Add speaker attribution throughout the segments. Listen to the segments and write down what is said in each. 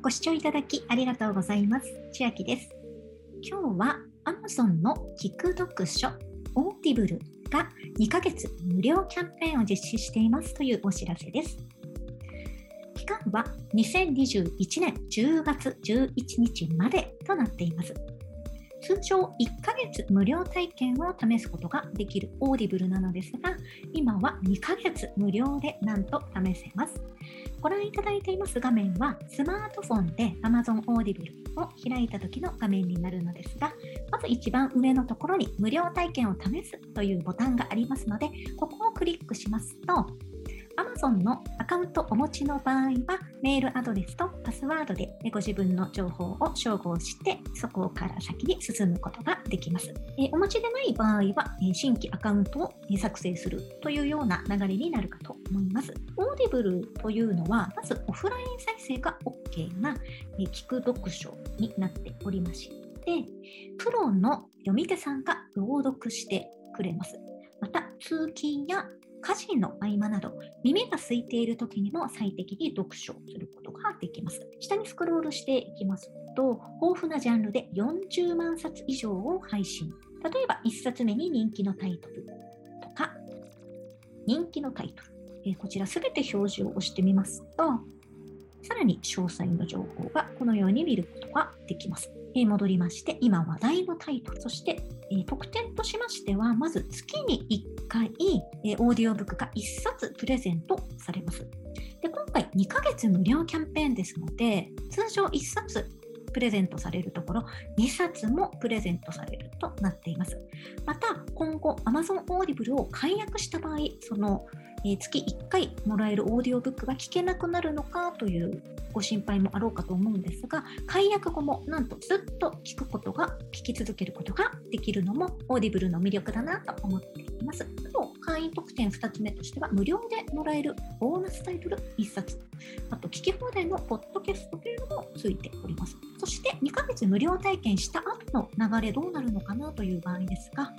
Speaker 1: ご視聴いただきありがとうございます。千秋です。今日は Amazon の聞く読書 Audible が2ヶ月無料キャンペーンを実施していますというお知らせです。期間は2021年10月11日までとなっています。通常1ヶ月無料体験を試すことができる Audible なのですが、今は2ヶ月無料でなんと試せます。ご覧いただいています画面は、スマートフォンで Amazon Audible を開いた時の画面になるのですが、まず一番上のところに無料体験を試すというボタンがありますので、ここをクリックしますと、Amazon のアカウントお持ちの場合は、メールアドレスとパスワードでご自分の情報を照合して、そこから先に進むことができます。えお持ちでない場合は、え新規アカウントを作成するというような流れになるかと思います。 Audible というのは、まずオフライン再生が OK な、え聞く読書になっておりまして、プロの読み手さんが朗読してくれます。また、通勤や家事の合間など、耳が空いている時にも最適に読書することができます。下にスクロールしていきますと、豊富なジャンルで40万冊以上を配信。例えば1冊目に人気のタイトルとか、人気のタイトル。えこちら全て表示を押してみますと、さらに詳細の情報がこのように見ることができます。え戻りまして、今話題のタイトル、そして、え特典としましては、まず月に1回、えオーディオブックが1冊プレゼントされます。で今回2ヶ月無料キャンペーンですので、通常1冊プレゼントされるところ、2冊もプレゼントされるとなっています。また、今後 Amazon Audible を解約した場合、その、月1回もらえるオーディオブックが聞けなくなるのかというご心配もあろうかと思うんですが、解約後もなんとずっと聞くことが、聞き続けることができるのも Audible の魅力だなと思っています。会員特典2つ目としては、無料でもらえるボーナスタイトル1冊、あと聞き放題のポッドキャストというのもついております。そして2ヶ月無料体験した後の流れどうなるのかなという場合ですが、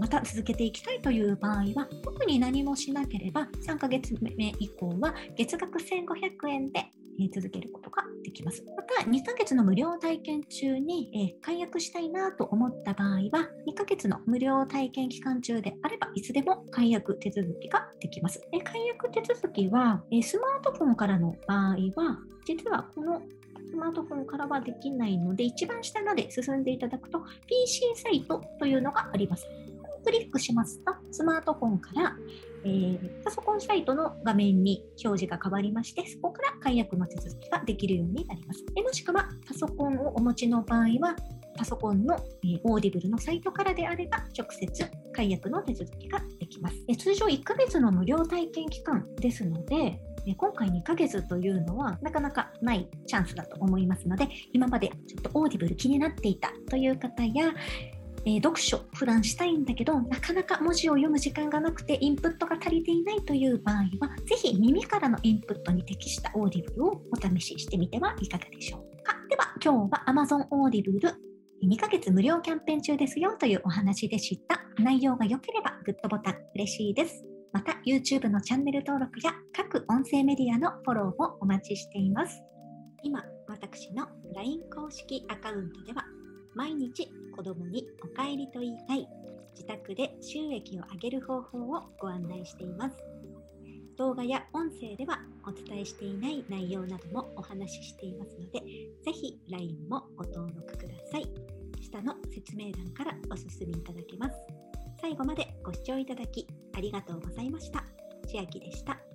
Speaker 1: また続けていきたいという場合は、特に何もしなければ、3ヶ月目以降は月額1500円で続けることができます。また、2ヶ月の無料体験中にえ解約したいなと思った場合は、2ヶ月の無料体験期間中であれば、いつでも解約手続きができます。解約手続きは、えスマートフォンからの場合は、実はこのスマートフォンからはできないので、一番下まで進んでいただくと、PC サイトというのがあります。クリックしますと、スマートフォンから、えー、パソコンサイトの画面に表示が変わりまして、そこから解約の手続きができるようになります。もしくは、パソコンをお持ちの場合は、パソコンの、えー、 Audible のサイトからであれば、直接解約の手続きができます。え通常1ヶ月の無料体験期間ですので、今回2ヶ月というのはなかなかないチャンスだと思いますので、今までちょっと Audible 気になっていたという方や、えー、読書普段したいんだけどなかなか文字を読む時間がなくてインプットが足りていないという場合はぜひ耳からのインプットに適した Audible をお試ししてみてはいかがでしょうかでは今日は Amazon オーディブル2ヶ月無料キャンペーン中ですよというお話でした。内容が良ければグッドボタン嬉しいです。また YouTube のチャンネル登録や各音声メディアのフォローもお待ちしています。今、私の LINE 公式アカウントでは毎日子供にお帰りと言いたい自宅で収益を上げる方法をご案内しています。動画や音声ではお伝えしていない内容などもお話ししていますので、ぜひ LINE もご登録ください。下の説明欄からお進みいただけます。最後までご視聴いただきありがとうございました。千秋でした。